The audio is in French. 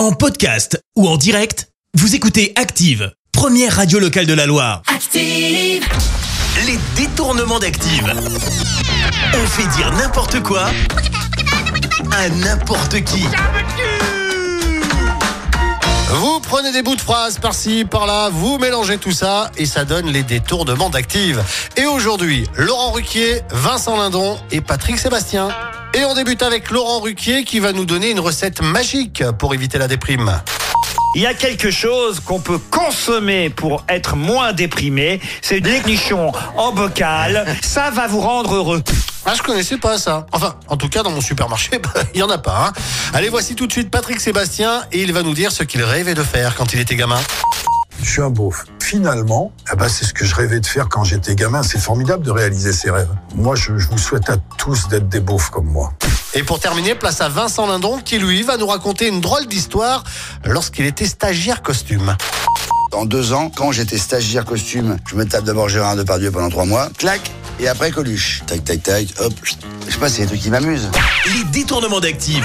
En podcast ou en direct, vous écoutez Active, première radio locale de la Loire. Active. Les détournements d'Active. On fait dire n'importe quoi à n'importe qui. Vous prenez des bouts de phrases par-ci, par-là, vous mélangez tout ça et ça donne les détournements d'Active. Et aujourd'hui, Laurent Ruquier, Vincent Lindon et Patrick Sébastien. Et on débute avec Laurent Ruquier qui va nous donner une recette magique pour éviter la déprime. Il y a quelque chose qu'on peut consommer pour être moins déprimé, c'est des nichons en bocal. Ça va vous rendre heureux. Ah, je connaissais pas ça. Enfin, en tout cas, dans mon supermarché, bah, il y en a pas. hein. Allez, voici tout de suite Patrick Sébastien et il va nous dire ce qu'il rêvait de faire quand il était gamin. Je suis un beauf. Finalement, eh ben, c'est ce que je rêvais de faire quand j'étais gamin. C'est formidable de réaliser ses rêves. Moi, je, je vous souhaite à tous d'être des beaufs comme moi. Et pour terminer, place à Vincent Lindon qui, lui, va nous raconter une drôle d'histoire lorsqu'il était stagiaire costume. En deux ans, quand j'étais stagiaire costume, je me tape d'abord Gérard Depardieu pendant trois mois, clac, et après Coluche. Tac, tac, tac, hop. Je sais pas, c'est des trucs qui m'amusent. Les détournements d'Active.